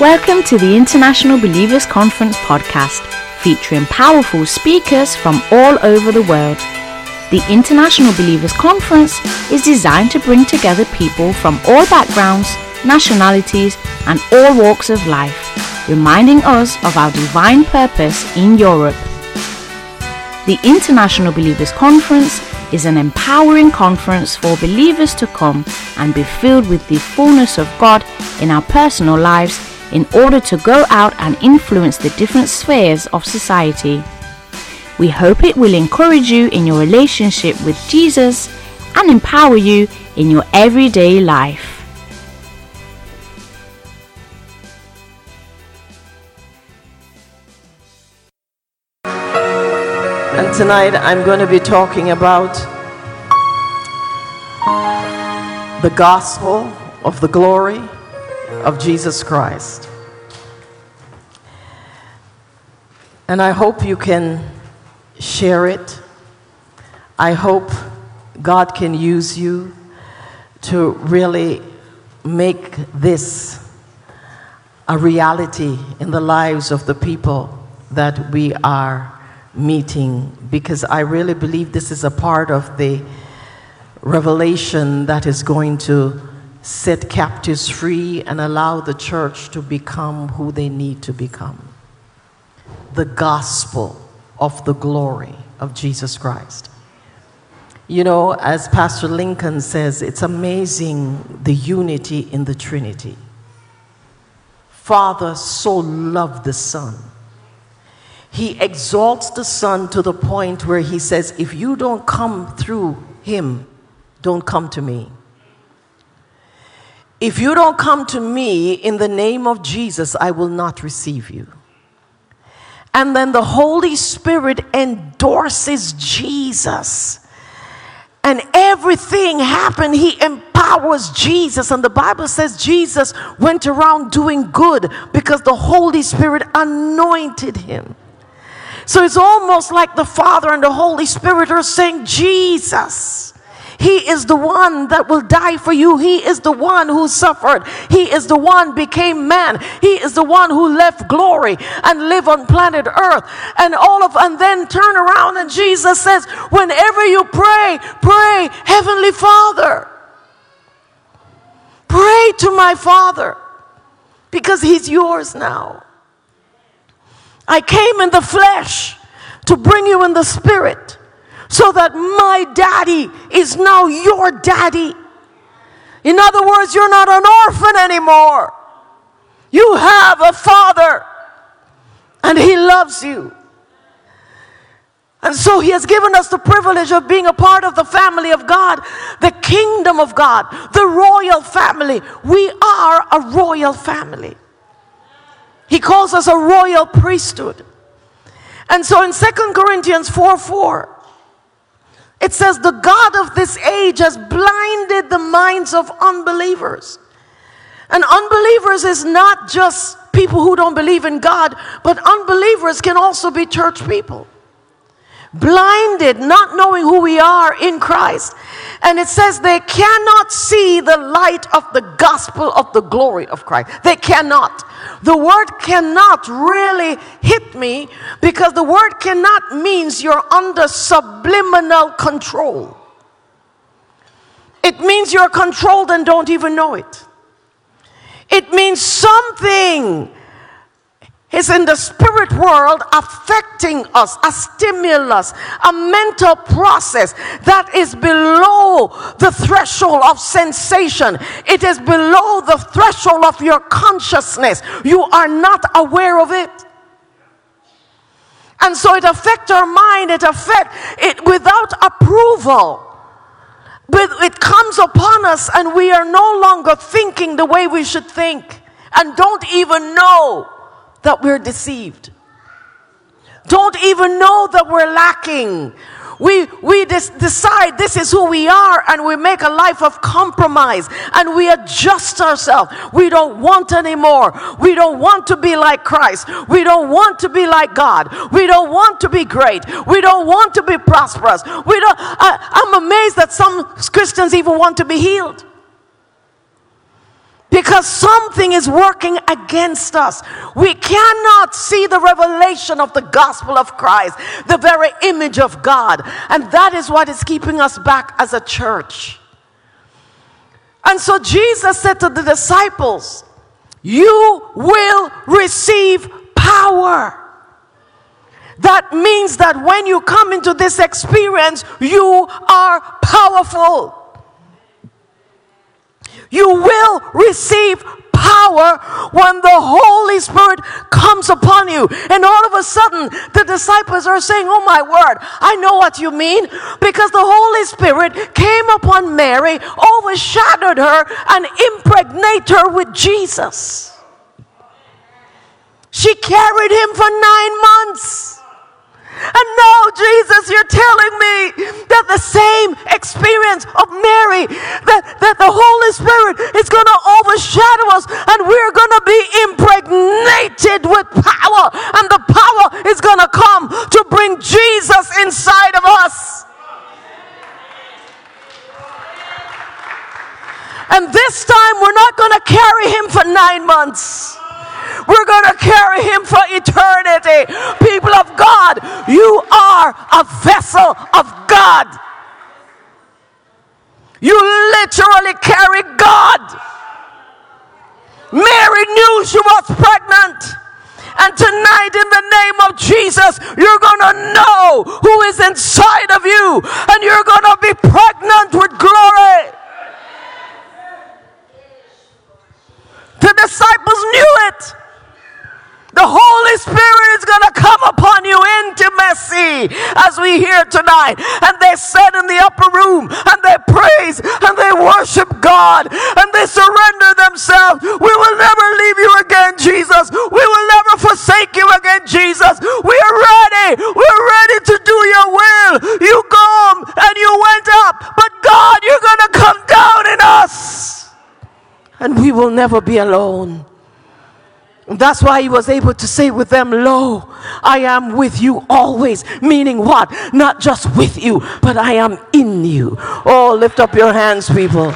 Welcome to the International Believers Conference podcast, featuring powerful speakers from all over the world. The International Believers Conference is designed to bring together people from all backgrounds, nationalities, and all walks of life, reminding us of our divine purpose in Europe. The International Believers Conference is an empowering conference for believers to come and be filled with the fullness of God in our personal lives in order to go out and influence the different spheres of society. We hope it will encourage you in your relationship with Jesus and empower you in your everyday life. And tonight I'm going to be talking about the gospel of the glory of Jesus Christ. And I hope you can share it. I hope God can use you to really make this a reality in the lives of the people that we are meeting because I really believe this is a part of the revelation that is going to set captives free and allow the church to become who they need to become. The gospel of the glory of Jesus Christ. You know, as Pastor Lincoln says, it's amazing the unity in the Trinity. Father so loved the Son. He exalts the Son to the point where he says, If you don't come through him, don't come to me. If you don't come to me in the name of Jesus, I will not receive you. And then the Holy Spirit endorses Jesus. And everything happened. He empowers Jesus. And the Bible says Jesus went around doing good because the Holy Spirit anointed him. So it's almost like the Father and the Holy Spirit are saying, Jesus. He is the one that will die for you. He is the one who suffered. He is the one became man. He is the one who left glory and live on planet earth. And all of and then turn around and Jesus says, whenever you pray, pray, Heavenly Father. Pray to my Father because He's yours now. I came in the flesh to bring you in the spirit so that my daddy is now your daddy. In other words, you're not an orphan anymore. You have a father, and he loves you. And so he has given us the privilege of being a part of the family of God, the kingdom of God, the royal family. We are a royal family. He calls us a royal priesthood. And so in Second Corinthians 4 4, it says, The God of this age has blinded the minds of unbelievers. And unbelievers is not just people who don't believe in God, but unbelievers can also be church people blinded, not knowing who we are in Christ. And it says they cannot see the light of the gospel of the glory of Christ. They cannot. The word cannot really hit me because the word cannot means you're under subliminal control. It means you're controlled and don't even know it. It means something is in the spirit world affecting us, a stimulus, a mental process that is below the threshold of sensation. It is below the threshold of your consciousness. You are not aware of it. And so it affects our mind, it affects it without approval. But it comes upon us, and we are no longer thinking the way we should think, and don't even know that we're deceived. Don't even know that we're lacking. We, we decide this is who we are and we make a life of compromise and we adjust ourselves. We don't want anymore. We don't want to be like Christ. We don't want to be like God. We don't want to be great. We don't want to be prosperous. We don't, I, I'm amazed that some Christians even want to be healed because something is working against us. We cannot see the revelation of the gospel of Christ, the very image of God. And that is what is keeping us back as a church. And so Jesus said to the disciples, You will receive power. That means that when you come into this experience, you are powerful. You will receive power when the Holy Spirit comes upon you. And all of a sudden, the disciples are saying, Oh my word, I know what you mean. Because the Holy Spirit came upon Mary, overshadowed her, and impregnated her with Jesus. She carried him for nine months. And now, Jesus, you're telling me that the same experience of Mary, that, that the Holy Spirit is going to overshadow us and we're going to be impregnated with power. And the power is going to come to bring Jesus inside of us. And this time, we're not going to carry him for nine months. We're going to carry him for eternity. People of God, you are a vessel of God. You literally carry God. Mary knew she was pregnant. And tonight, in the name of Jesus, you're going to know who is inside of you, and you're going to be pregnant with glory. The disciples knew it. The Holy Spirit is going to come upon you intimacy as we hear tonight. And they sat in the upper room and they praise and they worship God and they surrender themselves. We will never leave you again, Jesus. We will never forsake you again, Jesus. We are ready. We're ready to do your will. You come and you went up, but God, you're going to come down in us. And we will never be alone. That's why he was able to say with them, Lo, I am with you always. Meaning what? Not just with you, but I am in you. Oh, lift up your hands, people.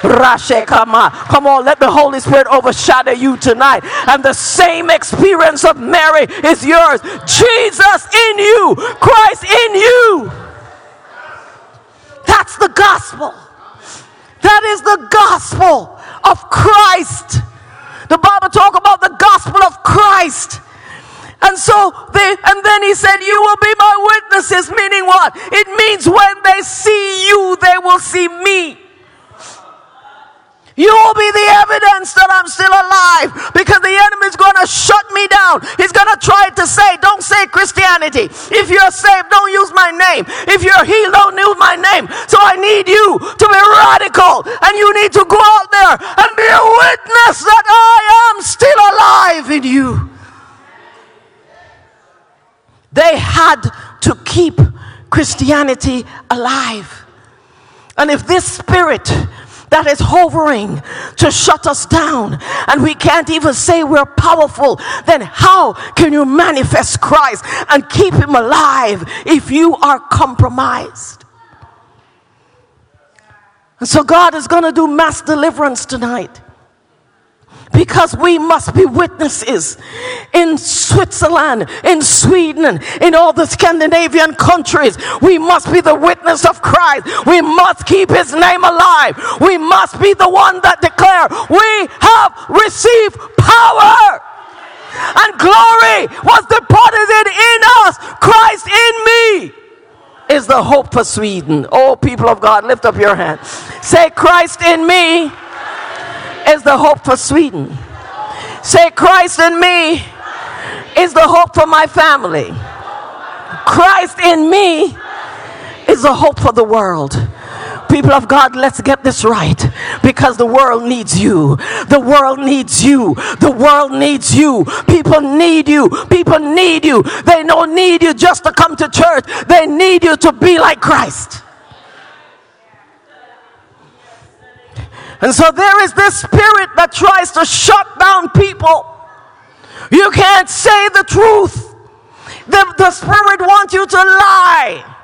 Rashekama. Come on, let the Holy Spirit overshadow you tonight. And the same experience of Mary is yours. Jesus in you, Christ in you. That's the gospel. That is the gospel of Christ. The Bible talk about the gospel of Christ. And so they, and then he said, You will be my witnesses, meaning what? It means when they see you, they will see me. You will be the evidence that I'm still alive because the enemy is going to shut me down. He's going to try to say, don't say Christianity. If you're saved, don't use my name. If you're healed, don't use my name. So I need you to be radical and you need to go out there and be a witness that I am still alive in you. They had to keep Christianity alive. And if this spirit that is hovering to shut us down. And we can't even say we're powerful, then how can you manifest Christ and keep him alive if you are compromised? And so God is going to do mass deliverance tonight because we must be witnesses in Switzerland, in Sweden, in all the Scandinavian countries. We must be the witness of Christ. We must keep his name alive. We must be the one that declare we have received power and glory was deposited in us. Christ in me is the hope for Sweden. Oh, people of God, lift up your hand. Say, Christ in me is the hope for Sweden. Say, Christ in me is the hope for my family. Christ in me is the hope for the world. People of God, let's get this right because the world needs you. The world needs you. The world needs you. People need you. People need you. They don't need you just to come to church, they need you to be like Christ. And so there is this spirit that tries to shut down people. You can't say the truth. The, the spirit wants you to lie.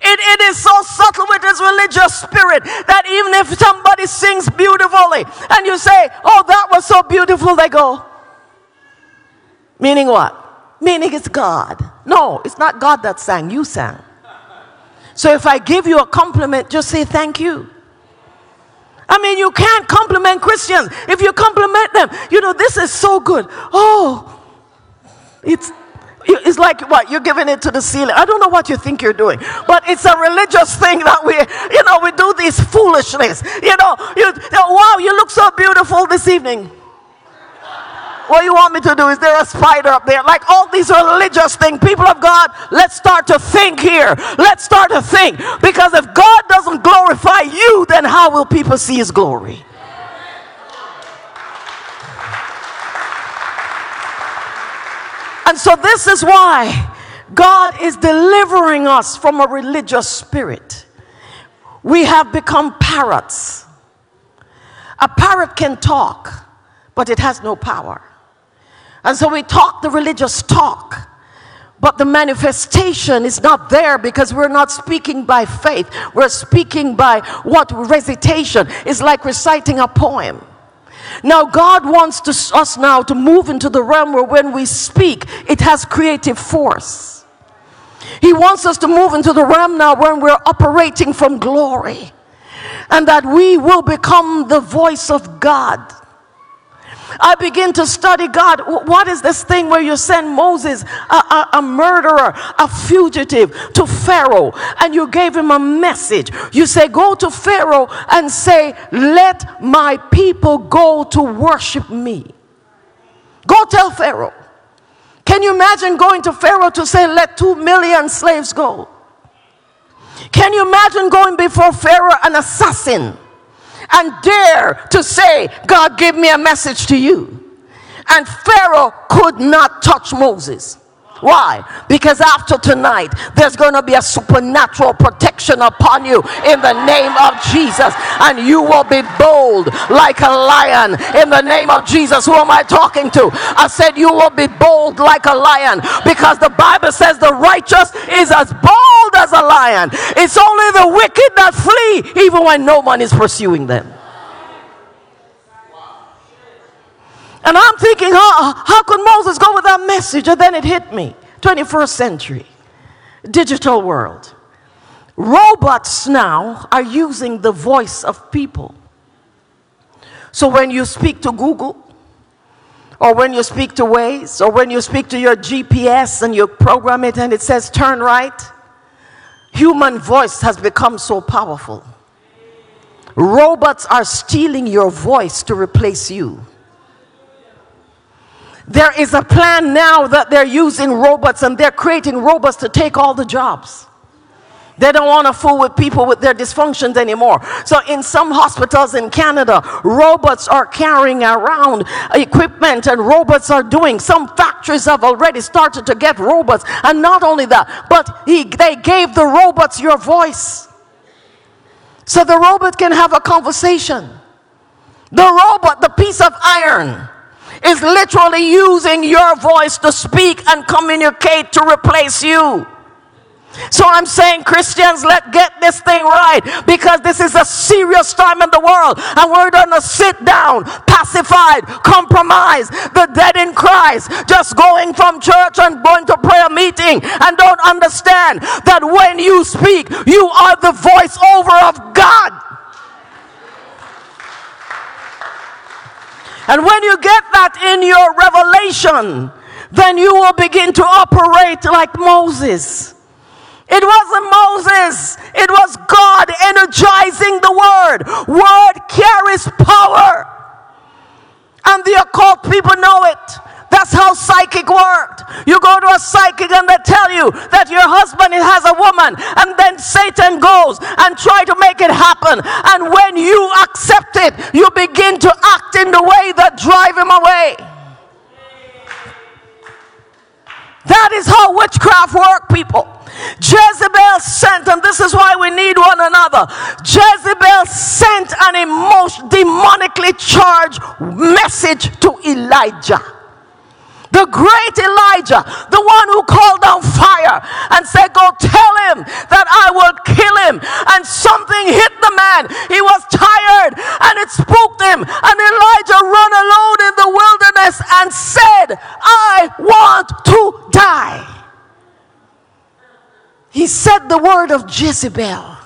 It, it is so subtle with this religious spirit that even if somebody sings beautifully and you say, Oh, that was so beautiful, they go, Meaning what? Meaning it's God. No, it's not God that sang, you sang. So if I give you a compliment, just say thank you. I mean, you can't compliment Christians. If you compliment them, you know, this is so good. Oh, it's it's like what you're giving it to the ceiling. I don't know what you think you're doing, but it's a religious thing that we, you know, we do these foolishness. You know, you, oh, wow, you look so beautiful this evening. What you want me to do? Is there a spider up there? Like all these religious things. People of God, let's start to think here. Let's start to think. Because if God doesn't glorify you, then how will people see his glory? And so, this is why God is delivering us from a religious spirit. We have become parrots. A parrot can talk, but it has no power. And so we talk the religious talk, but the manifestation is not there because we're not speaking by faith. We're speaking by what recitation is like reciting a poem. Now, God wants to, us now to move into the realm where when we speak, it has creative force. He wants us to move into the realm now when we're operating from glory and that we will become the voice of God. I begin to study God. What is this thing where you send Moses, a, a, a, murderer, a fugitive, to Pharaoh, and you gave him a message? You say, Go to Pharaoh and say, Let my people go to worship me. Go tell Pharaoh. Can you imagine going to Pharaoh to say, Let two million slaves go? Can you imagine going before Pharaoh, an assassin? And dare to say, God, give me a message to you. And Pharaoh could not touch Moses. Why? Because after tonight, there's going to be a supernatural protection upon you in the name of Jesus. And you will be bold like a lion in the name of Jesus. Who am I talking to? I said, You will be bold like a lion because the Bible says the righteous is as bold as a lion. It's only the wicked that flee even when no one is pursuing them. And I'm thinking, how, how could Moses go with that message? And then it hit me 21st century, digital world. Robots now are using the voice of people. So when you speak to Google, or when you speak to Waze, or when you speak to your GPS and you program it and it says turn right, human voice has become so powerful. Robots are stealing your voice to replace you. There is a plan now that they're using robots and they're creating robots to take all the jobs. They don't want to fool with people with their dysfunctions anymore. So, in some hospitals in Canada, robots are carrying around equipment and robots are doing. Some factories have already started to get robots. And not only that, but he, they gave the robots your voice. So the robot can have a conversation. The robot, the piece of iron, is literally using your voice to speak and communicate to replace you. So I'm saying, Christians, let get this thing right because this is a serious time in the world, and we're gonna sit down, pacified, compromise, the dead in Christ, just going from church and going to prayer meeting, and don't understand that when you speak, you are the voice over of God. And when you get that in your revelation, then you will begin to operate like Moses. It wasn't Moses, it was God energizing the word. Word carries power. And the occult people know it. That's how psychic worked. You go to a psychic and they tell you that your husband has a woman, and then Satan goes and try to make it happen. And when you accept it, you begin to act in the way that drive him away. That is how witchcraft work, people. Jezebel sent, and this is why we need one another. Jezebel sent an emotion, demonically charged message to Elijah. The great Elijah, the one who called down fire and said, Go tell him that I will kill him. And something hit the man. He was tired and it spooked him. And Elijah ran alone in the wilderness and said, I want to die. He said the word of Jezebel.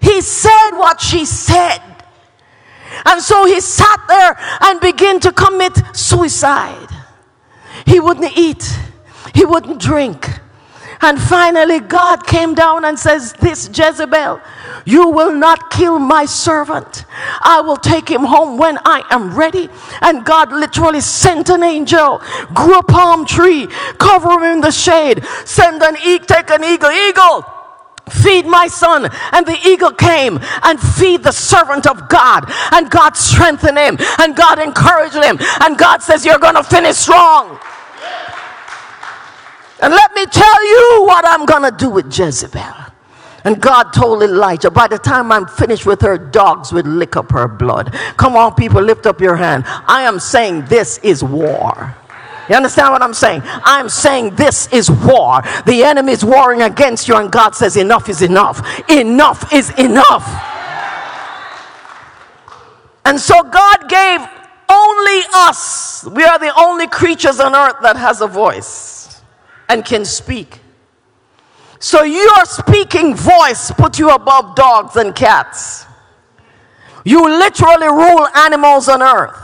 He said what she said. And so he sat there and began to commit suicide. He wouldn't eat, he wouldn't drink. And finally, God came down and says, This Jezebel, you will not kill my servant. I will take him home when I am ready. And God literally sent an angel, grew a palm tree, cover him in the shade, send an eagle, take an eagle, eagle feed my son. And the eagle came and feed the servant of God. And God strengthened him and God encouraged him. And God says, You're going to finish strong. And let me tell you what I'm going to do with Jezebel. And God told Elijah, by the time I'm finished with her, dogs would lick up her blood. Come on, people, lift up your hand. I am saying this is war. You understand what I'm saying? I'm saying this is war. The enemy is warring against you, and God says, Enough is enough. Enough is enough. And so God gave only us, we are the only creatures on earth that has a voice and can speak. So your speaking voice put you above dogs and cats. You literally rule animals on earth.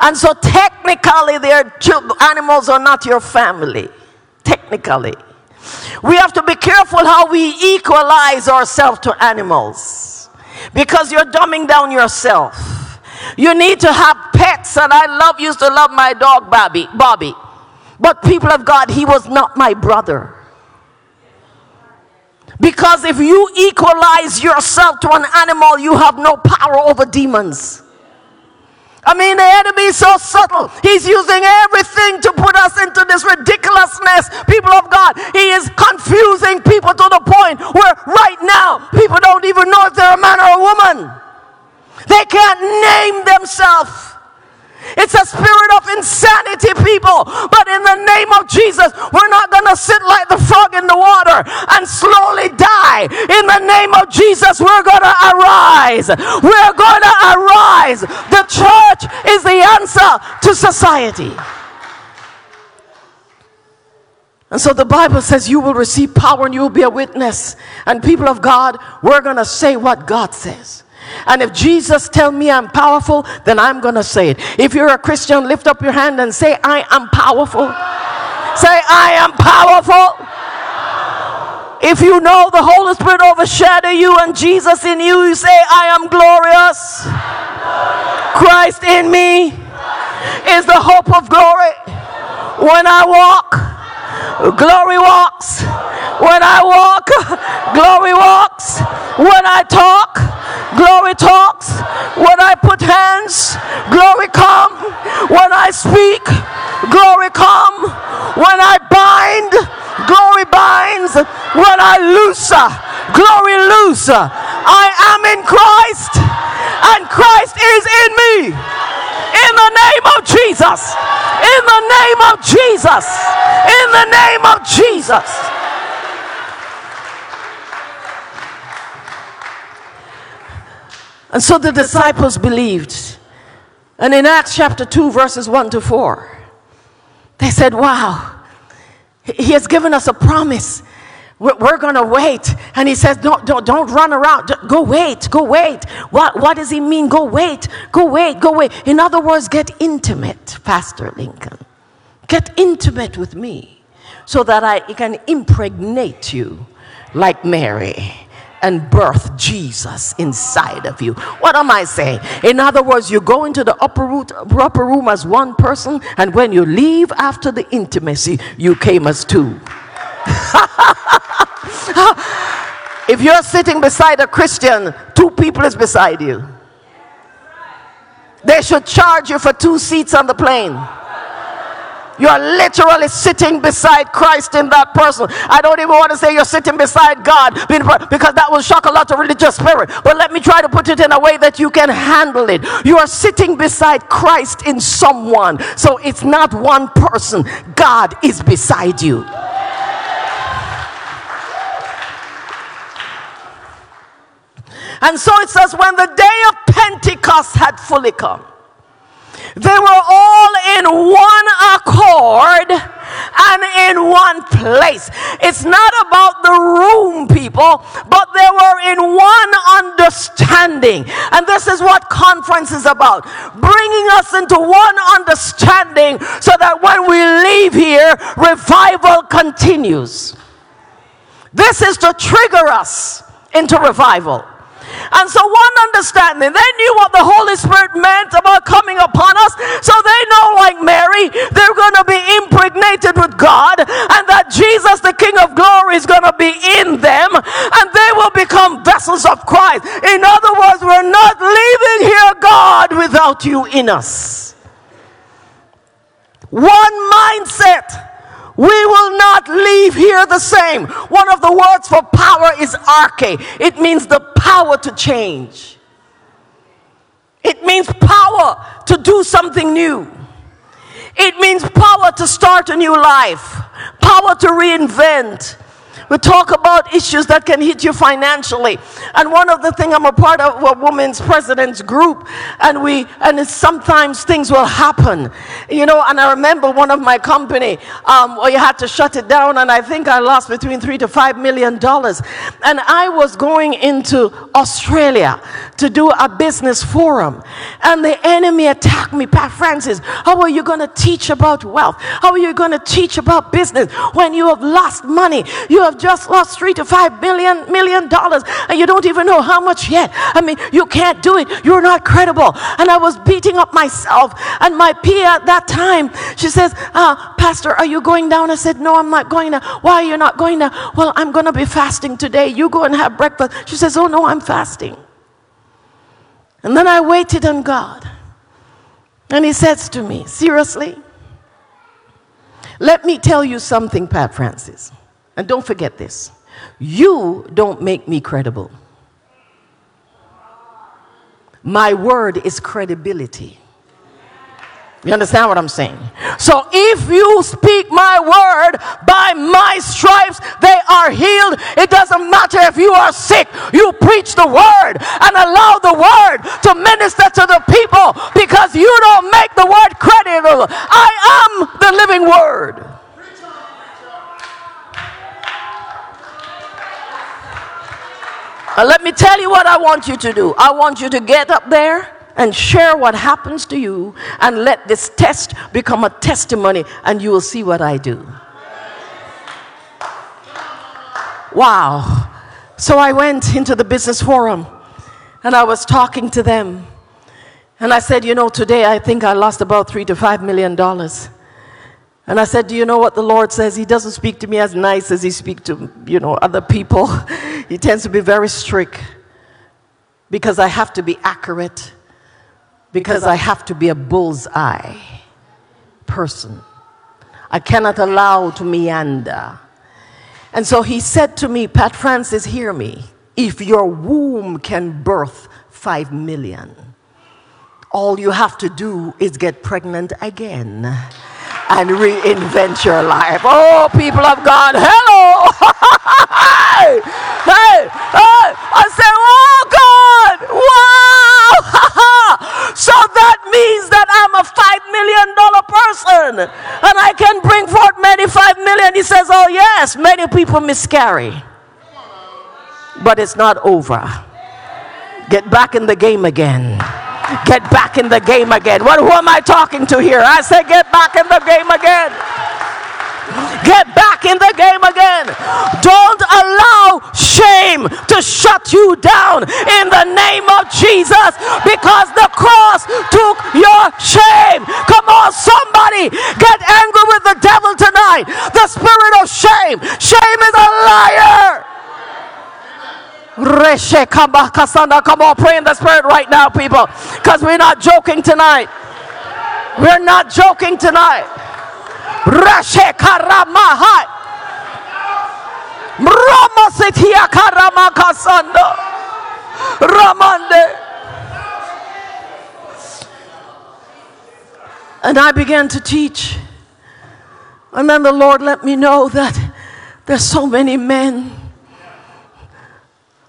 And so technically, their animals are not your family. Technically. We have to be careful how we equalize ourselves to animals because you're dumbing down yourself. You need to have pets, and I love used to love my dog Bobby. Bobby, but people of God, he was not my brother. Because if you equalize yourself to an animal, you have no power over demons. I mean, the enemy is so subtle. He's using everything to put us into this ridiculousness. People of God, he is confusing people to the point where right now people don't even know if they're a man or a woman. They can't name themselves. It's a spirit of insanity, people. But in the name of Jesus, we're not going to sit like the frog in the water and slowly die. In the name of Jesus, we're going to arise. We're going to arise. The church is the answer to society. And so the Bible says you will receive power and you will be a witness. And people of God, we're going to say what God says. And if Jesus tell me I'm powerful, then I'm going to say it. If you're a Christian, lift up your hand and say, I am powerful. Say, I am powerful. If you know the Holy Spirit overshadow you and Jesus in you, you say, I am glorious. Christ in me is the hope of glory. When I walk, glory walks. When I walk, glory walks. When I talk, glory talks. When I put hands, glory come. When I speak, glory come. When I bind, glory binds. When I loose, glory loose. I am in Christ, and Christ is in me. In the name of Jesus. In the name of Jesus. In the name of Jesus. And so the disciples believed. And in Acts chapter 2, verses 1 to 4, they said, Wow, he has given us a promise. We're, going to wait. And he says, don't, don't, don't run around. Go wait. Go wait. What, what does he mean? Go wait. Go wait. Go wait. In other words, get intimate, Pastor Lincoln. Get intimate with me so that I can impregnate you like Mary and birth Jesus inside of you. What am I saying? In other words, you go into the upper, root, upper room as one person, and when you leave after the intimacy, you came as two. if you're sitting beside a Christian, two people is beside you. They should charge you for two seats on the plane. You're literally sitting beside Christ in that person. I don't even want to say you're sitting beside God because that will shock a lot of religious spirit. But let me try to put it in a way that you can handle it. You are sitting beside Christ in someone. So it's not one person, God is beside you. And so it says, when the day of Pentecost had fully come, they were all in one accord and in one place. It's not about the room, people, but they were in one understanding. And this is what conference is about bringing us into one understanding so that when we leave here, revival continues. This is to trigger us into revival. And so, one understanding, they knew what the Holy Spirit meant about coming upon us. So, they know, like Mary, they're going to be impregnated with God, and that Jesus, the King of glory, is going to be in them, and they will become vessels of Christ. In other words, we're not leaving here, God, without you in us. One mindset. Leave here the same. One of the words for power is arche. It means the power to change. It means power to do something new. It means power to start a new life, power to reinvent, we talk about issues that can hit you financially. And one of the things I'm a part of a women's president's group, and we and sometimes things will happen, you know. And I remember one of my company, um, you had to shut it down, and I think I lost between three to five million dollars. And I was going into Australia to do a business forum, and the enemy attacked me. Pat Francis, how are you going to teach about wealth? How are you going to teach about business when you have lost money? You have just lost three to five billion million dollars and you don't even know how much yet. I mean, you can't do it. You're not credible. And I was beating up myself. And my peer at that time, she says, uh, Pastor, are you going down? I said, No, I'm not going down. Why are you not going down? Well, I'm going to be fasting today. You go and have breakfast. She says, Oh, no, I'm fasting. And then I waited on God. And He says to me, Seriously? Let me tell you something, Pat Francis. And don't forget this you don't make me credible. My word is credibility. You understand what I'm saying? So if you speak my word, by my stripes they are healed. It doesn't matter if you are sick. You preach the word and allow the word to minister to the people because you don't make the word credible. I am the living word. Uh, let me tell you what I want you to do. I want you to get up there and share what happens to you and let this test become a testimony and you will see what I do. Wow. So I went into the business forum and I was talking to them. And I said, You know, today I think I lost about three to five million dollars. And I said, Do you know what the Lord says? He doesn't speak to me as nice as he speaks to, you know, other people. he tends to be very strict because I have to be accurate, because I have to be a bullseye person. I cannot allow to meander. And so he said to me, Pat Francis, hear me. If your womb can birth five million, all you have to do is get pregnant again and reinvent your life. Oh, people of God, hello. hey, hey. I say, oh, God, wow. so that means that I'm a five million dollar person and I can bring forth many five million. He says, oh, yes, many people miscarry, but it's not over. Get back in the game again. Get back in the game again. What, who am I talking to here? I say, get back in the game again. Get back in the game again. Don't allow shame to shut you down in the name of Jesus because the cross took your shame. Come on, somebody get angry with the devil tonight. The spirit of shame. Shame is a liar. Come on, pray in the spirit right now, people. Because we're not joking tonight. We're not joking tonight. Rashe kasando. Ramande. And I began to teach. And then the Lord let me know that there's so many men.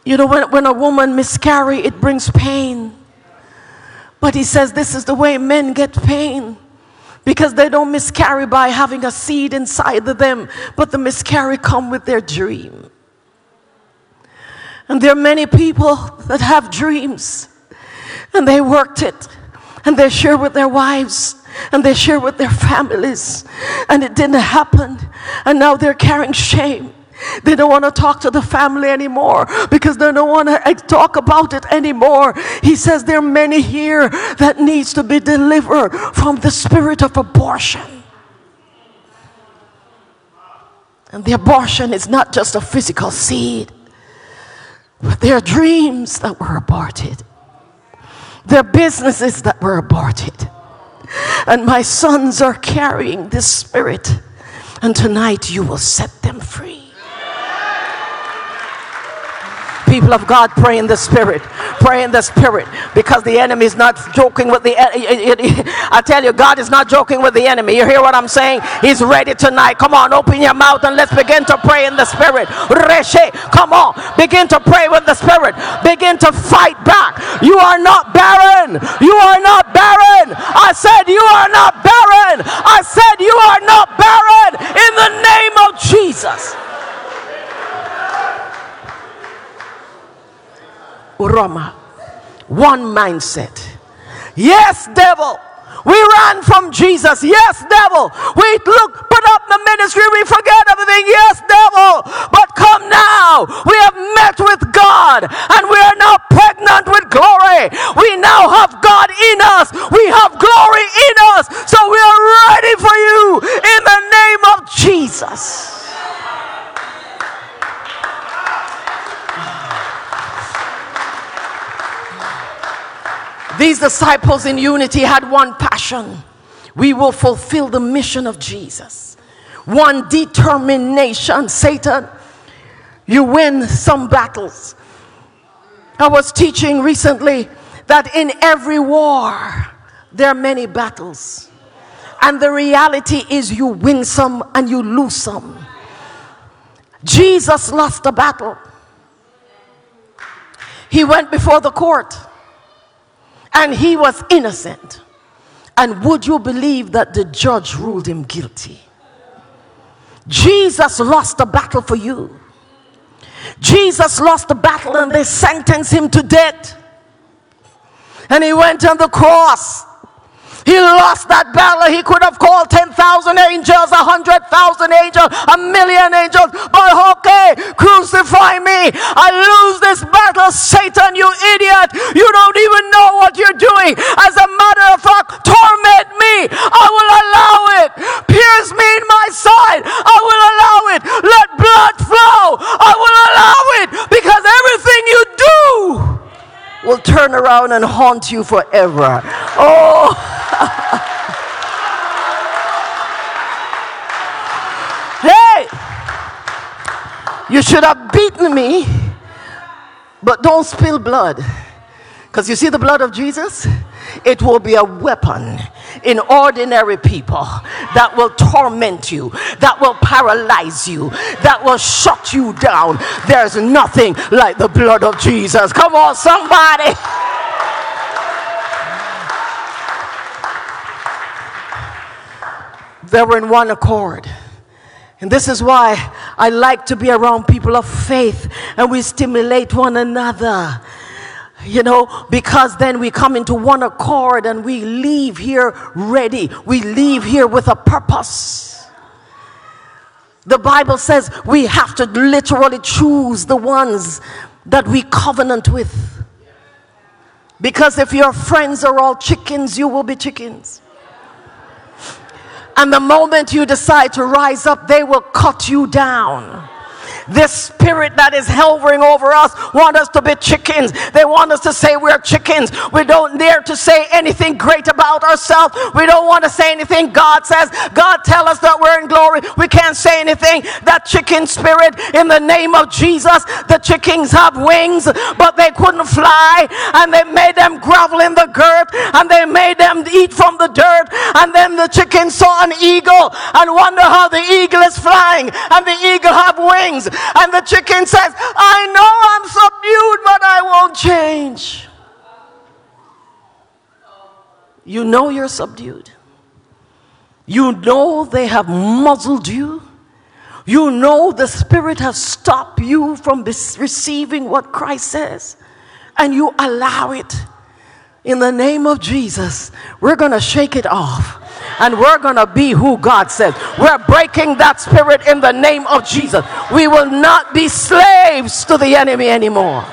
You know, when, when a woman miscarry, it brings pain. But he says this is the way men get pain because they don't miscarry by having a seed inside of them, but the miscarry come with their dream. And there are many people that have dreams and they worked it and they share with their wives and they share with their families and it didn't happen and now they're carrying shame they don't want to talk to the family anymore because they don't want to eh, talk about it anymore. He says there are many here that needs to be delivered from the spirit of abortion. And the abortion is not just a physical seed, but there are dreams that were aborted. There are businesses that were aborted. And my sons are carrying this spirit. And tonight you will set them free. People of God, pray in the Spirit. Pray in the Spirit because the enemy is not joking with the. I tell you, God is not joking with the enemy. You hear what I'm saying? He's ready tonight. Come on, open your mouth and let's begin to pray in the Spirit. Come on, begin to pray with the Spirit. Begin to fight back. You are not barren. You are not barren. I said, You are not barren. I said, You are not barren in the name of Jesus. Rama. One mindset. Yes, devil. We ran from Jesus. Yes, devil. We look, put up the ministry. We forget everything. Yes, devil. But come now. We have met with God and we are now pregnant with glory. We now have God in us. We have glory in us. So we are ready for you in the name of Jesus. These disciples in unity had one passion. We will fulfill the mission of Jesus. One determination. Satan, you win some battles. I was teaching recently that in every war, there are many battles. And the reality is, you win some and you lose some. Jesus lost the battle. He went before the court and he was innocent. And would you believe that the judge ruled him guilty? Jesus lost the battle for you. Jesus lost the battle and they sentenced him to death. And he went on the cross he lost that battle. He could have called 10,000 angels, 100,000 angels, a million angels. But okay, crucify me. I lose this battle, Satan, you idiot. You don't even know what you're doing. As a matter of fact, torment me. I will allow it. Pierce me in my side. I will allow it. Let blood flow. I will allow it because everything you do will turn around and haunt you forever. Oh. hey! You should have beaten me, but don't spill blood. Because you see the blood of Jesus? It will be a weapon in ordinary people that will torment you, that will paralyze you, that will shut you down. There's nothing like the blood of Jesus. Come on, somebody. They were in one accord. And this is why I like to be around people of faith and we stimulate one another you know, because then we come into one accord and we leave here ready. We leave here with a purpose. The Bible says we have to literally choose the ones that we covenant with. Because if your friends are all chickens, you will be chickens. And the moment you decide to rise up, they will cut you down This spirit that is hovering over us want us to be chickens. They want us to say we're chickens. We don't dare to say anything great about ourselves. We don't want to say anything God says. God tell us that we're in glory. We can't say anything. That chicken spirit in the name of Jesus. The chickens have wings, but they couldn't fly, and they made them grovel in the dirt, and they made them eat from the dirt. And then the chicken saw an eagle and wonder how the eagle is flying, and the eagle have wings. And the chicken says, I know I'm subdued, but I won't change. You know you're subdued. You know they have muzzled you. You know the Spirit has stopped you from receiving what Christ says, and you allow it. In the name of Jesus, we're going to shake it off and we're going to be who God says. We're breaking that spirit in the name of Jesus. We will not be slaves to the enemy anymore.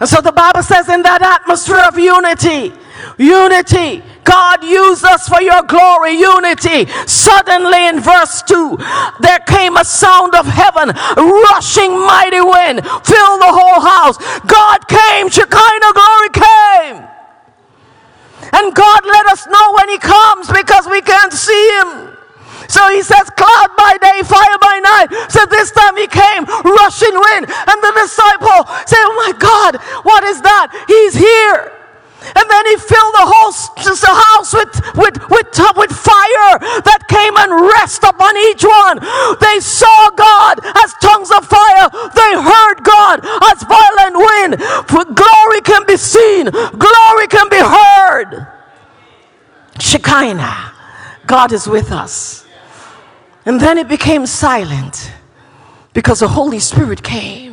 And so the Bible says, in that atmosphere of unity, unity, God used us for your glory, unity. Suddenly in verse 2, there came a sound of heaven, rushing mighty wind, filled the whole house. God came, Shekinah glory came. And God let us know when He comes because we can't see Him. So he says, cloud by day, fire by night. So this time he came, rushing wind. And the disciple said, Oh my God, what is that? He's here. And then he filled the whole house with, with, with, with fire that came and rest upon each one. They saw God as tongues of fire. They heard God as violent wind. For glory can be seen, glory can be heard. Shekinah, God is with us. And then it became silent because the Holy Spirit came.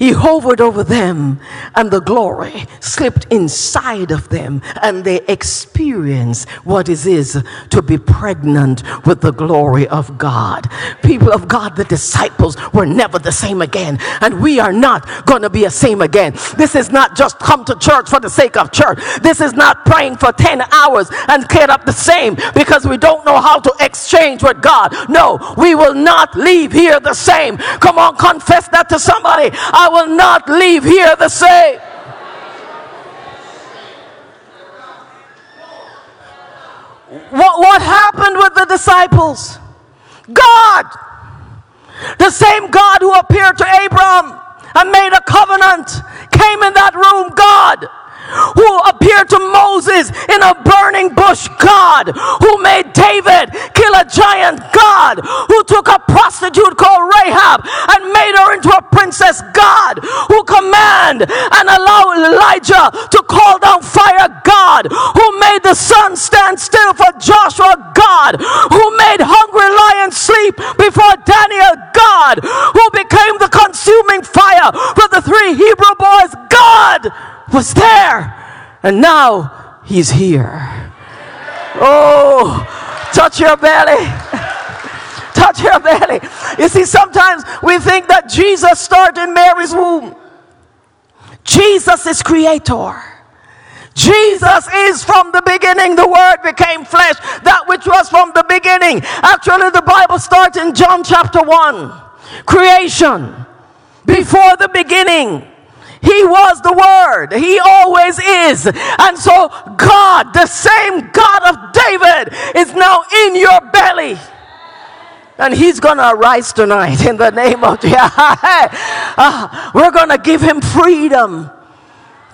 He hovered over them, and the glory slipped inside of them, and they experienced what it is to be pregnant with the glory of God. People of God, the disciples were never the same again, and we are not going to be the same again. This is not just come to church for the sake of church. This is not praying for 10 hours and get up the same because we don't know how to exchange with God. No, we will not leave here the same. Come on, confess that to somebody. I will not leave here the same. What, what happened with the disciples? God, the same God who appeared to Abram and made a covenant, came in that room. God who appeared to Moses in a burning bush, God, who made David kill a giant, God, who took a prostitute called Rahab and made her into a princess, God, who command and allow Elijah to call down fire, God, who made the sun stand still for Joshua, God, who made hungry lions sleep before Daniel, God, who became the consuming fire for the three Hebrew boys, God was there, and now he's here. Oh, touch your belly. touch your belly. You see, sometimes we think that Jesus started in Mary's womb. Jesus is creator. Jesus is from the beginning. The word became flesh. That which was from the beginning. Actually, the Bible starts in John chapter 1. Creation. Before the beginning. He was the Word. He always is. And so, God, the same God of David, is now in your belly. And he's going to arise tonight in the name of Jesus. uh, we're going to give him freedom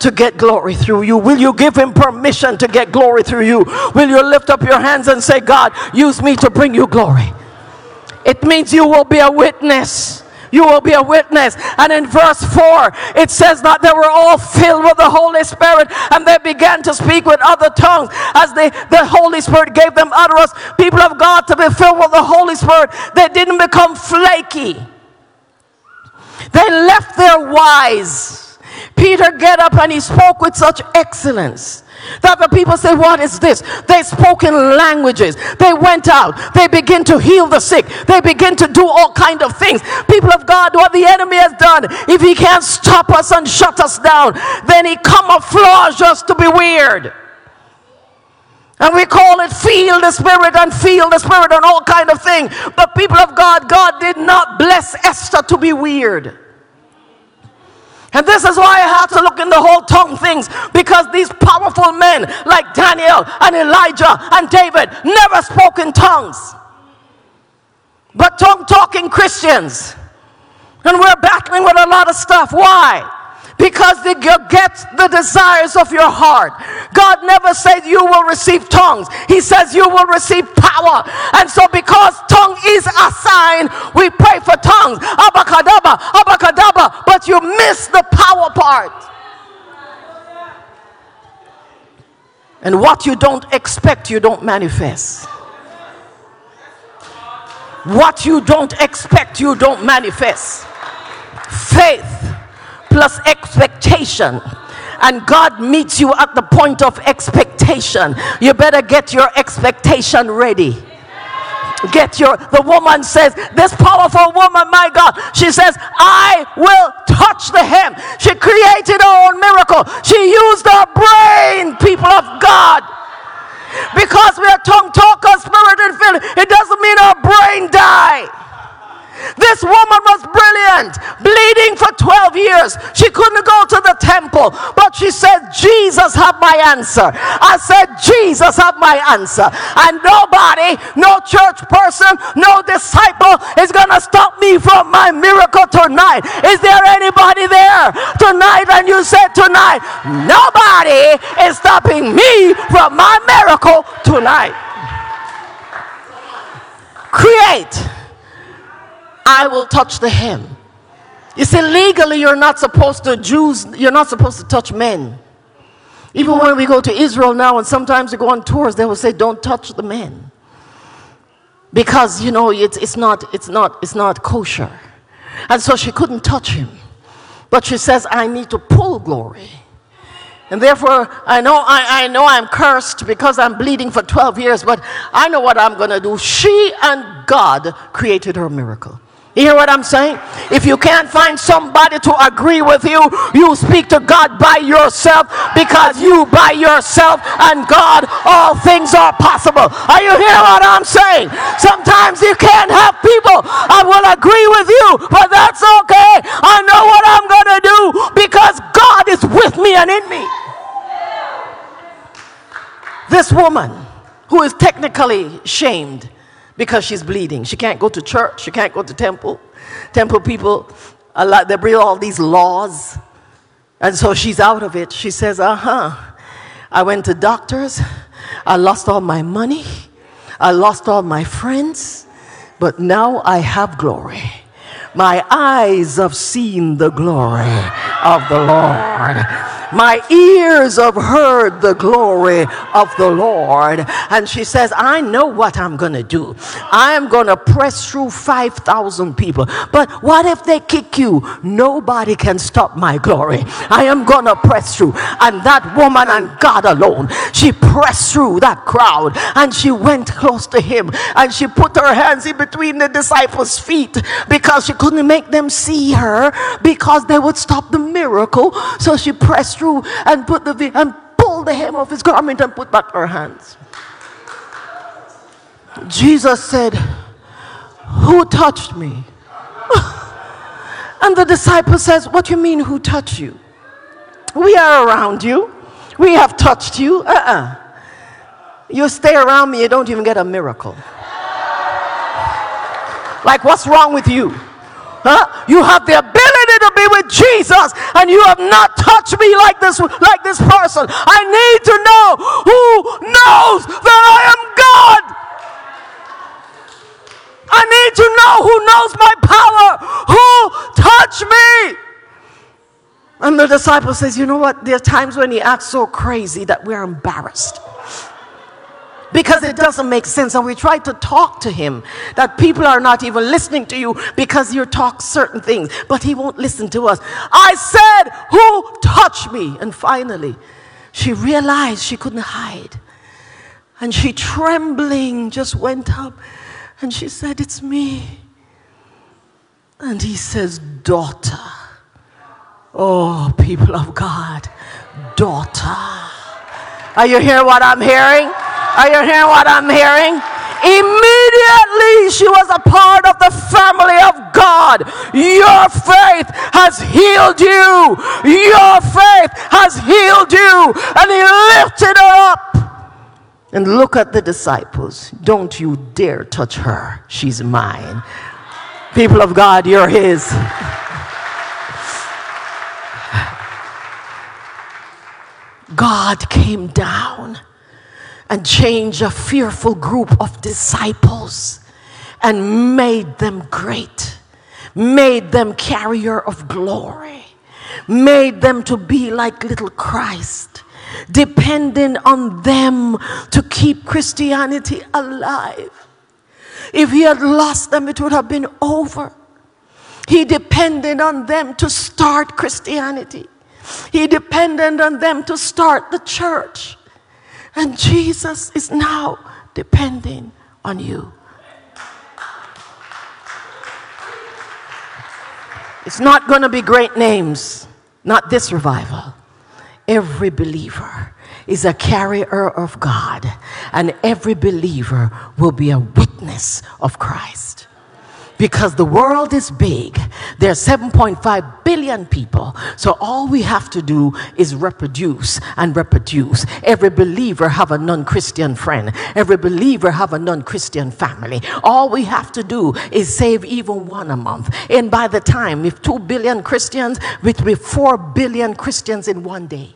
to get glory through you? Will you give him permission to get glory through you? Will you lift up your hands and say, God, use me to bring you glory? It means you will be a witness you will be a witness. And in verse 4, it says that they were all filled with the Holy Spirit and they began to speak with other tongues as they, the Holy Spirit gave them utterance. People of God to be filled with the Holy Spirit, they didn't become flaky. They left their wise. Peter get up and he spoke with such excellence that the people say, What is this? They spoke in languages. They went out. They begin to heal the sick. They begin to do all kind of things. People of God, what the enemy has done, if he can't stop us and shut us down, then he camouflages us to be weird. And we call it feel the spirit and feel the spirit and all kind of thing. But people of God, God did not bless Esther to be weird. And this is why I have to look in the whole tongue things because these powerful men like Daniel and Elijah and David never spoke in tongues. But tongue talking Christians. And we're battling with a lot of stuff. Why? because you get the desires of your heart. God never said you will receive tongues. He says you will receive power. And so because tongue is a sign, we pray for tongues. Abacadabra, abacadabra, but you miss the power part. And what you don't expect, you don't manifest. What you don't expect, you don't manifest. Faith plus expectation and God meets you at the point of expectation, you better get your expectation ready. Get your, the woman says, this powerful woman, my God, she says, I will touch the hem. She created her own miracle. She used her brain, people of God. Because we are tongue talkers, spirit and filled, it doesn't mean our brain die. This woman was brilliant, bleeding for 12 years. She couldn't go to the temple, but she said, Jesus have my answer. I said, Jesus have my answer. And nobody, no church person, no disciple is going to stop me from my miracle tonight. Is there anybody there tonight? And you said tonight, nobody is stopping me from my miracle tonight. Create I will touch the hem. You see, legally, you're not supposed to, Jews, you're not supposed to touch men. Even when we go to Israel now, and sometimes we go on tours, they will say, don't touch the men. Because, you know, it's, it's, not, it's, not, it's not kosher. And so she couldn't touch him. But she says, I need to pull glory. And therefore, I know, I, I know I'm cursed because I'm bleeding for 12 years, but I know what I'm going to do. She and God created her miracle. You hear what I'm saying? If you can't find somebody to agree with you, you speak to God by yourself because you by yourself and God, all things are possible. Are you hear what I'm saying? Sometimes you can't have people I will agree with you, but that's okay. I know what I'm going to do because God is with me and in me. This woman who is technically shamed because she's bleeding. She can't go to church. She can't go to temple. Temple people, lot, they bring all these laws. And so she's out of it. She says, uh huh. I went to doctors. I lost all my money. I lost all my friends. But now I have glory. My eyes have seen the glory of the Lord. My ears have heard the glory of the Lord. And she says, I know what I'm going to do. I'm going to press through 5,000 people. But what if they kick you? Nobody can stop my glory. I am going to press through. And that woman and God alone, she pressed through that crowd and she went close to him and she put her hands in between the disciples' feet because she couldn't make them see her because they would stop the miracle. So she pressed through and put the and pulled the hem of his garment and put back her hands. Jesus said, Who touched me? and the disciple says, What do you mean, who touched you? We are around you. We have touched you. Uh uh-uh. uh You stay around me, you don't even get a miracle. Like, what's wrong with you? Huh? You have the ability Jesus, and you have not touched me like this, like this person. I need to know who knows that I am God. I need to know who knows my power, who touched me. And the disciple says, You know what? There are times when he acts so crazy that we're embarrassed because it doesn't make sense. And we try to talk to him that people are not even listening to you because you talk certain things, but he won't listen to us. I said, Who touched me? And finally, she realized she couldn't hide. And she, trembling, just went up and she said, It's me. And he says, Daughter. Oh, people of God, daughter. Are you hearing what I'm hearing? Are you hearing what I'm hearing? Immediately she was a part of the family of God. Your faith has healed you. Your faith has healed you. And he lifted her up. And look at the disciples. Don't you dare touch her. She's mine. People of God, you're his. God came down and changed a fearful group of disciples and made them great, made them carrier of glory, made them to be like little Christ, depending on them to keep Christianity alive. If he had lost them, it would have been over. He depended on them to start Christianity. He depended on them to start the church. And Jesus is now depending on you. It's not going to be great names, not this revival. Every believer is a carrier of God, and every believer will be a witness of Christ because the world is big. There are 7.5 billion people. So all we have to do is reproduce and reproduce. Every believer have a non-Christian friend. Every believer have a non-Christian family. All we have to do is save even one a month. And by the time, if 2 billion Christians, with 4 billion Christians in one day,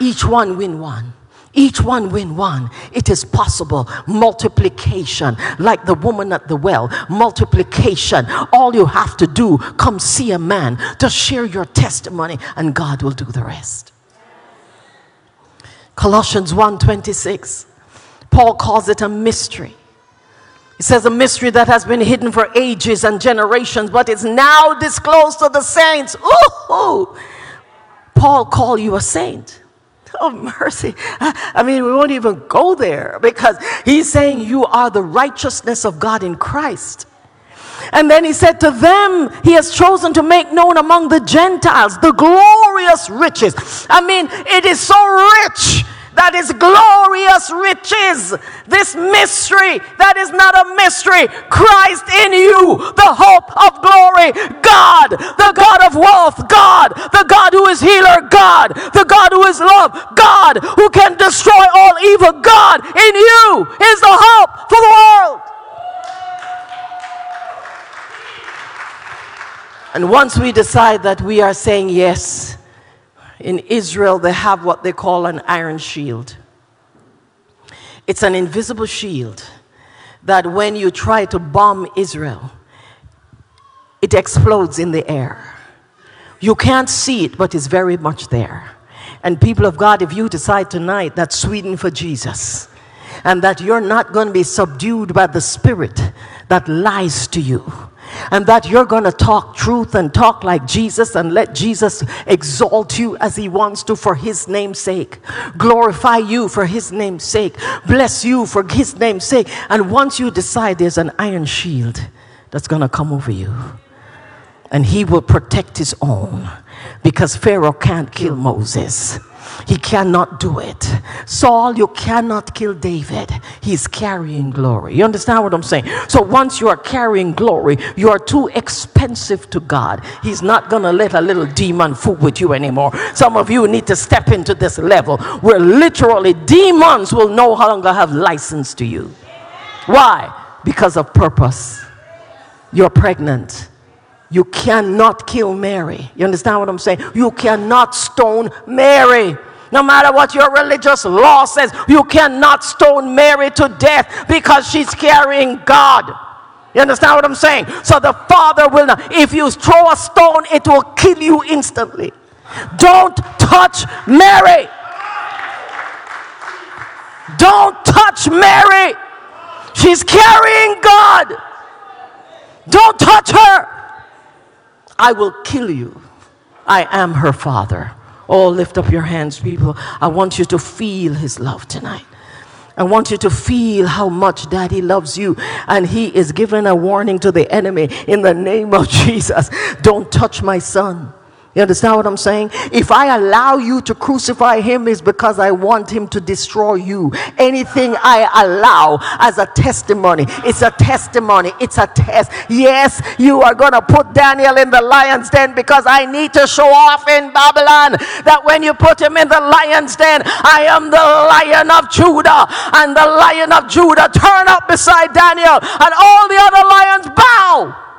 each one win one. Each one win one. It is possible. Multiplication, like the woman at the well. Multiplication. All you have to do, come see a man to share your testimony, and God will do the rest. Colossians 1:26. Paul calls it a mystery. He says a mystery that has been hidden for ages and generations, but is now disclosed to the saints. Ooh! Paul called you a saint. Oh, mercy. I mean, we won't even go there because he's saying you are the righteousness of God in Christ. And then he said to them, He has chosen to make known among the Gentiles the glorious riches. I mean, it is so rich that is glorious riches. This mystery that is not a mystery. Christ in you, the hope of glory. God, the God of wealth. God, the God who is healer. God, the God who is love. God who can destroy all evil. God in you is the hope for the world. And once we decide that we are saying yes, in Israel, they have what they call an iron shield. It's an invisible shield that when you try to bomb Israel, it explodes in the air. You can't see it, but it's very much there. And people of God, if you decide tonight that Sweden for Jesus, and that you're not going to be subdued by the spirit that lies to you, and that you're going to talk truth and talk like Jesus and let Jesus exalt you as he wants to for his name's sake, glorify you for his name's sake, bless you for his name's sake. And once you decide there's an iron shield that's going to come over you, and he will protect his own because Pharaoh can't kill Moses. He cannot do it. Saul, you cannot kill David. He's carrying glory. You understand what I'm saying? So once you are carrying glory, you are too expensive to God. He's not going to let a little demon fool with you anymore. Some of you need to step into this level where literally demons will no longer have license to you. Why? Because of purpose. You're pregnant. You cannot kill Mary. You understand what I'm saying? You cannot stone Mary. No matter what your religious law says, you cannot stone Mary to death because she's carrying God. You understand what I'm saying? So the Father will not, if you throw a stone, it will kill you instantly. Don't touch Mary. Don't touch Mary. She's carrying God. Don't touch her. I will kill you. I am her father. Oh, lift up your hands, people. I want you to feel his love tonight. I want you to feel how much daddy loves you. And he is giving a warning to the enemy in the name of Jesus. Don't touch my son. You understand what I'm saying? If I allow you to crucify him, it's because I want him to destroy you. Anything I allow as a testimony, it's a testimony, it's a test. Yes, you are going to put Daniel in the lion's den because I need to show off in Babylon that when you put him in the lion's den, I am the lion of Judah, and the lion of Judah turn up beside Daniel, and all the other lions bow.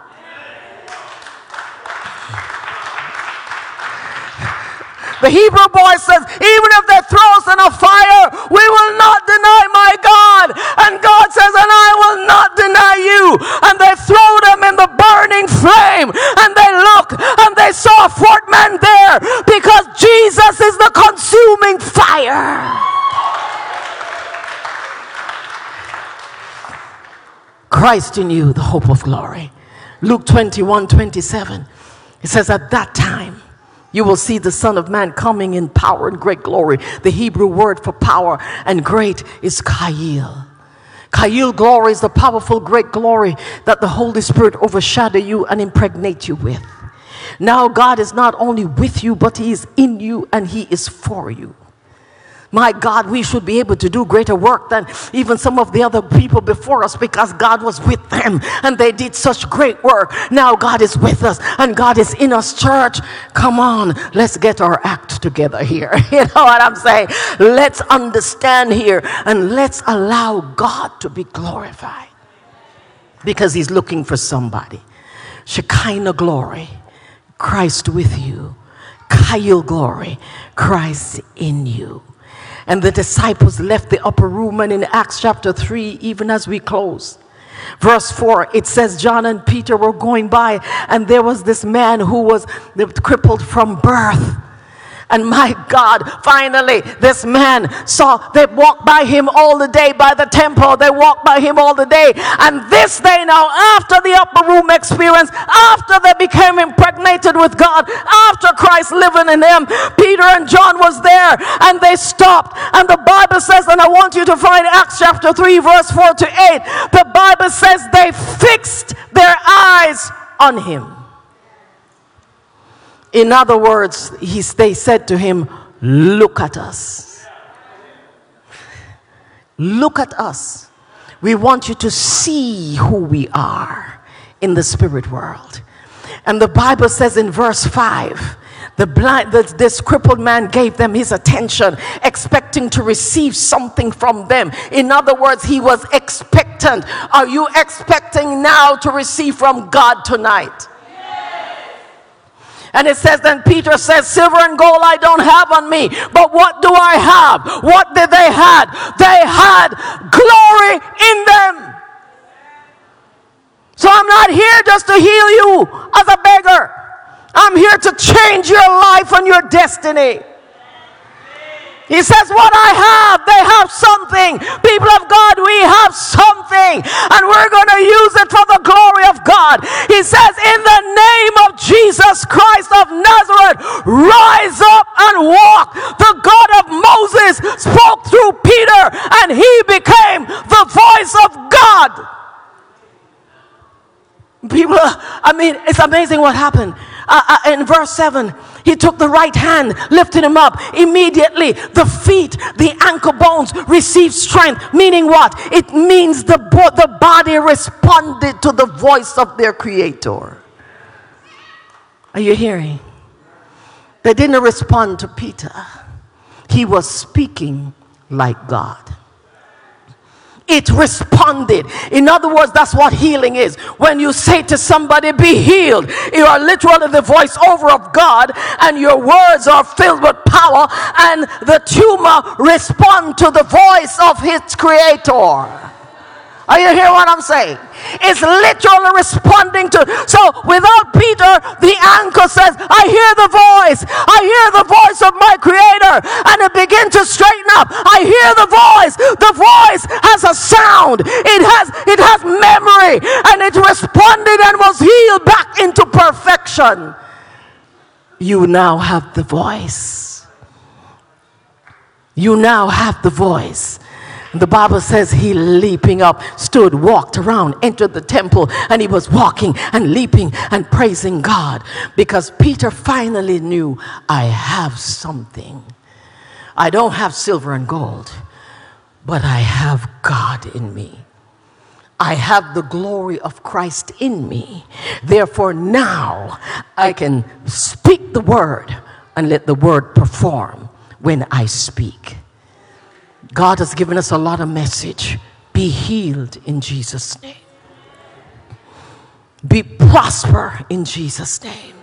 The Hebrew boy says, even if they throw us in a fire, we will not deny my God. And God says, and I will not deny you. And they throw them in the burning flame. And they look and they saw a fourth man there because Jesus is the consuming fire. Christ in you, the hope of glory. Luke 21 27. It says, At that time, you will see the Son of Man coming in power and great glory. The Hebrew word for power and great is Kayil. Kayil glory is the powerful, great glory that the Holy Spirit overshadow you and impregnate you with. Now, God is not only with you, but He is in you and He is for you. My God, we should be able to do greater work than even some of the other people before us because God was with them and they did such great work. Now God is with us and God is in us, church. Come on, let's get our act together here. You know what I'm saying? Let's understand here and let's allow God to be glorified because He's looking for somebody. Shekinah glory, Christ with you. Kayil glory, Christ in you. And the disciples left the upper room. And in Acts chapter 3, even as we close, verse 4, it says John and Peter were going by, and there was this man who was crippled from birth. And my God, finally, this man saw, they walked by him all the day by the temple. They walked by him all the day. And this day now, after the upper room experience, after they became impregnated with God, after Christ living in them, Peter and John was there and they stopped. And the Bible says, and I want you to find Acts chapter 3, verse 4 to 8. The Bible says they fixed their eyes on him. In other words, he, they said to him, Look at us. Look at us. We want you to see who we are in the spirit world. And the Bible says in verse 5 the blind, the, this crippled man gave them his attention, expecting to receive something from them. In other words, he was expectant. Are you expecting now to receive from God tonight? And it says, then Peter says, Silver and gold I don't have on me, but what do I have? What did they had? They had glory in them. So I'm not here just to heal you as a beggar. I'm here to change your life and your destiny. He says, What I have, they have something. People of God, we have something, and we're going to use it for the glory of God. He says, In the name of Jesus Christ of Nazareth, rise up and walk. The God of Moses spoke through Peter, and he became the voice of God. People, I mean, it's amazing what happened. Uh, uh, in verse 7, he took the right hand, lifted him up. Immediately, the feet, the ankle bones received strength. Meaning what? It means the, the body responded to the voice of their creator. Are you hearing? They didn't respond to Peter, he was speaking like God it responded. In other words, that's what healing is. When you say to somebody, be healed, you are literally the voiceover of God, and your words are filled with power, and the tumor respond to the voice of its creator. Are you hear what I'm saying? It's literally responding to. So without Peter, the anchor says, I hear the voice. I hear the voice of my creator. And it begins to straighten up. I hear the voice. The voice has a sound. It has, it has memory. And it responded and was healed back into perfection. You now have the voice. You now have the voice The Bible says he leaping up, stood, walked around, entered the temple, and he was walking and leaping and praising God because Peter finally knew I have something. I don't have silver and gold, but I have God in me. I have the glory of Christ in me. Therefore, now I can speak the word and let the word perform when I speak. God has given us a lot of message. Be healed in Jesus' name. Be prosper in Jesus' name.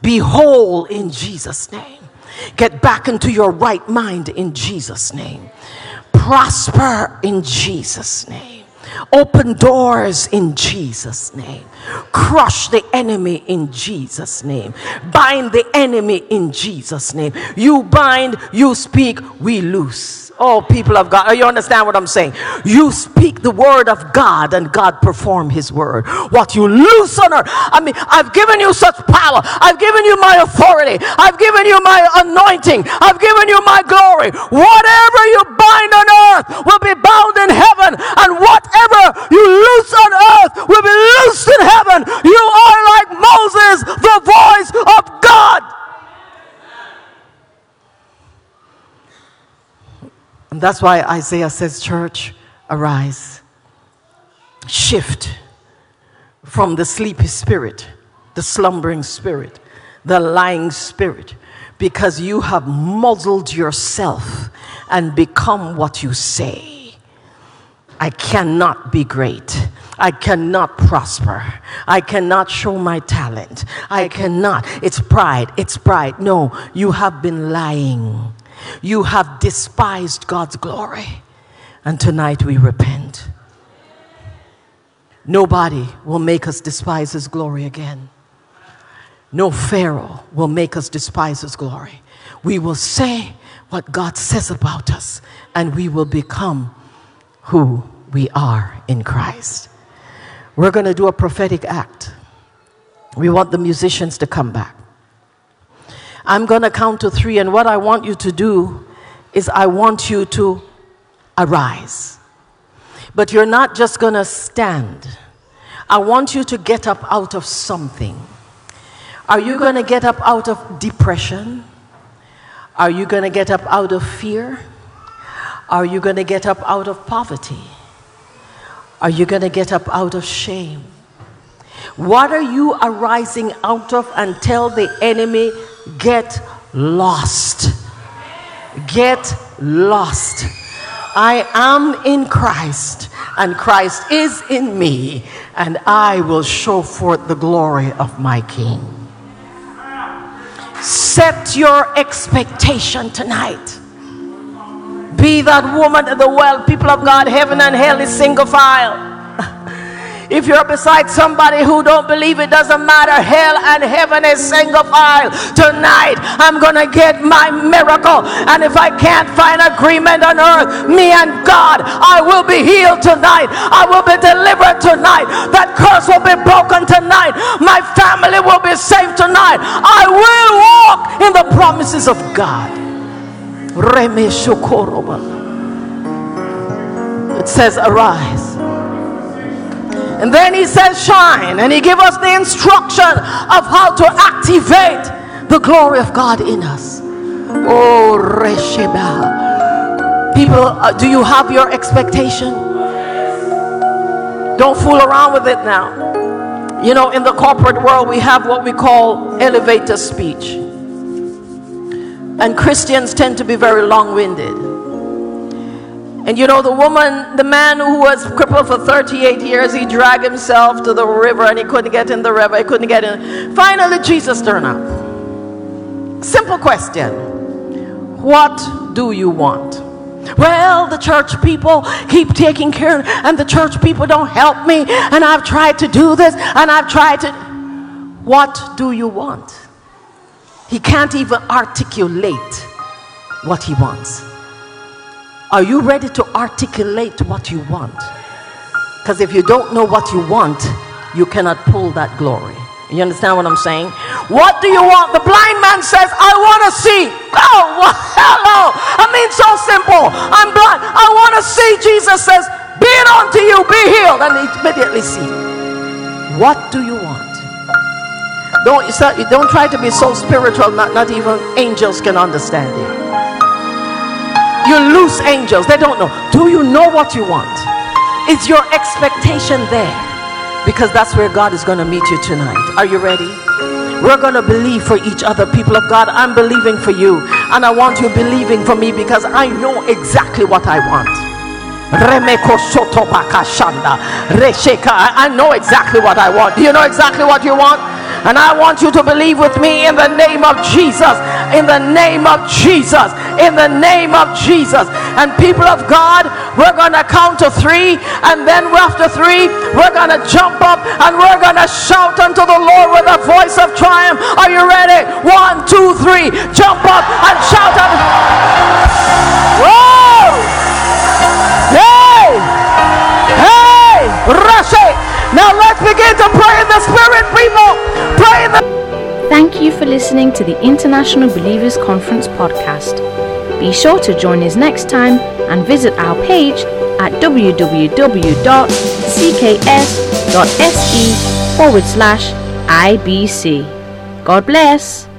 Be whole in Jesus' name. Get back into your right mind in Jesus' name. Prosper in Jesus' name. Open doors in Jesus' name. Crush the enemy in Jesus' name. Bind the enemy in Jesus' name. You bind, you speak, we loose. Oh, people of God, you understand what I'm saying? You speak the word of God and God perform his word. What you loose on earth. I mean, I've given you such power. I've given you my authority. I've given you my anointing. I've given you my glory. Whatever you bind on earth will be bound in heaven. And whatever you loose on earth will be loosed in heaven. You are like Moses, the voice of God. That's why Isaiah says, Church, arise. Shift from the sleepy spirit, the slumbering spirit, the lying spirit, because you have muzzled yourself and become what you say. I cannot be great. I cannot prosper. I cannot show my talent. I cannot. It's pride. It's pride. No, you have been lying. You have despised God's glory. And tonight we repent. Nobody will make us despise His glory again. No Pharaoh will make us despise His glory. We will say what God says about us, and we will become who we are in Christ. We're going to do a prophetic act. We want the musicians to come back. I'm going to count to three, and what I want you to do is I want you to arise. But you're not just going to stand. I want you to get up out of something. Are you going to get up out of depression? Are you going to get up out of fear? Are you going to get up out of poverty? Are you going to get up out of shame? What are you arising out of and tell the enemy get lost. Get lost. I am in Christ, and Christ is in me, and I will show forth the glory of my King. Set your expectation tonight. Be that woman at the world, people of God, heaven and hell is single file. If you're beside somebody who don't believe it doesn't matter, hell and heaven is single file. Tonight, I'm going to get my miracle. And if I can't find agreement on earth, me and God, I will be healed tonight. I will be delivered tonight. That curse will be broken tonight. My family will be saved tonight. I will walk in the promises of God. It says, Arise and then he says, shine. And he gives us the instruction of how to activate the glory of God in us. Oh, Resheba. People, uh, do you have your expectation? Don't fool around with it now. You know, in the corporate world, we have what we call elevator speech. And Christians tend to be very long winded. And you know, the woman, the man who was crippled for 38 years, he dragged himself to the river and he couldn't get in the river. He couldn't get in. Finally, Jesus turned up. Simple question What do you want? Well, the church people keep taking care, and the church people don't help me, and I've tried to do this, and I've tried to. What do you want? He can't even articulate what he wants. Are you ready to articulate what you want? Because if you don't know what you want, you cannot pull that glory. You understand what I'm saying? What do you want? The blind man says, I want to see. Oh, hello. I mean, so simple. I'm blind. I want to see. Jesus says, Be it unto you, be healed. And he immediately see. What do you want? Don't, don't try to be so spiritual, not, not even angels can understand it. You lose angels, they don't know. Do you know what you want? Is your expectation there? Because that's where God is going to meet you tonight. Are you ready? We're going to believe for each other, people of God. I'm believing for you. And I want you believing for me because I know exactly what I want. I know exactly what I want. Do you know exactly what you want? And I want you to believe with me in the name of Jesus. In the name of Jesus. In the name of Jesus. And people of God, we're going to count to three. And then after three, we're going to jump up and we're going to shout unto the Lord with a voice of triumph. Are you ready? One, two, three. Jump up and shout out. Whoa! Hey! Hey! Now let's begin to pray in the spirit, people. Thank you for listening to the International Believers Conference podcast. Be sure to join us next time and visit our page at www.cks.se forward slash IBC. God bless.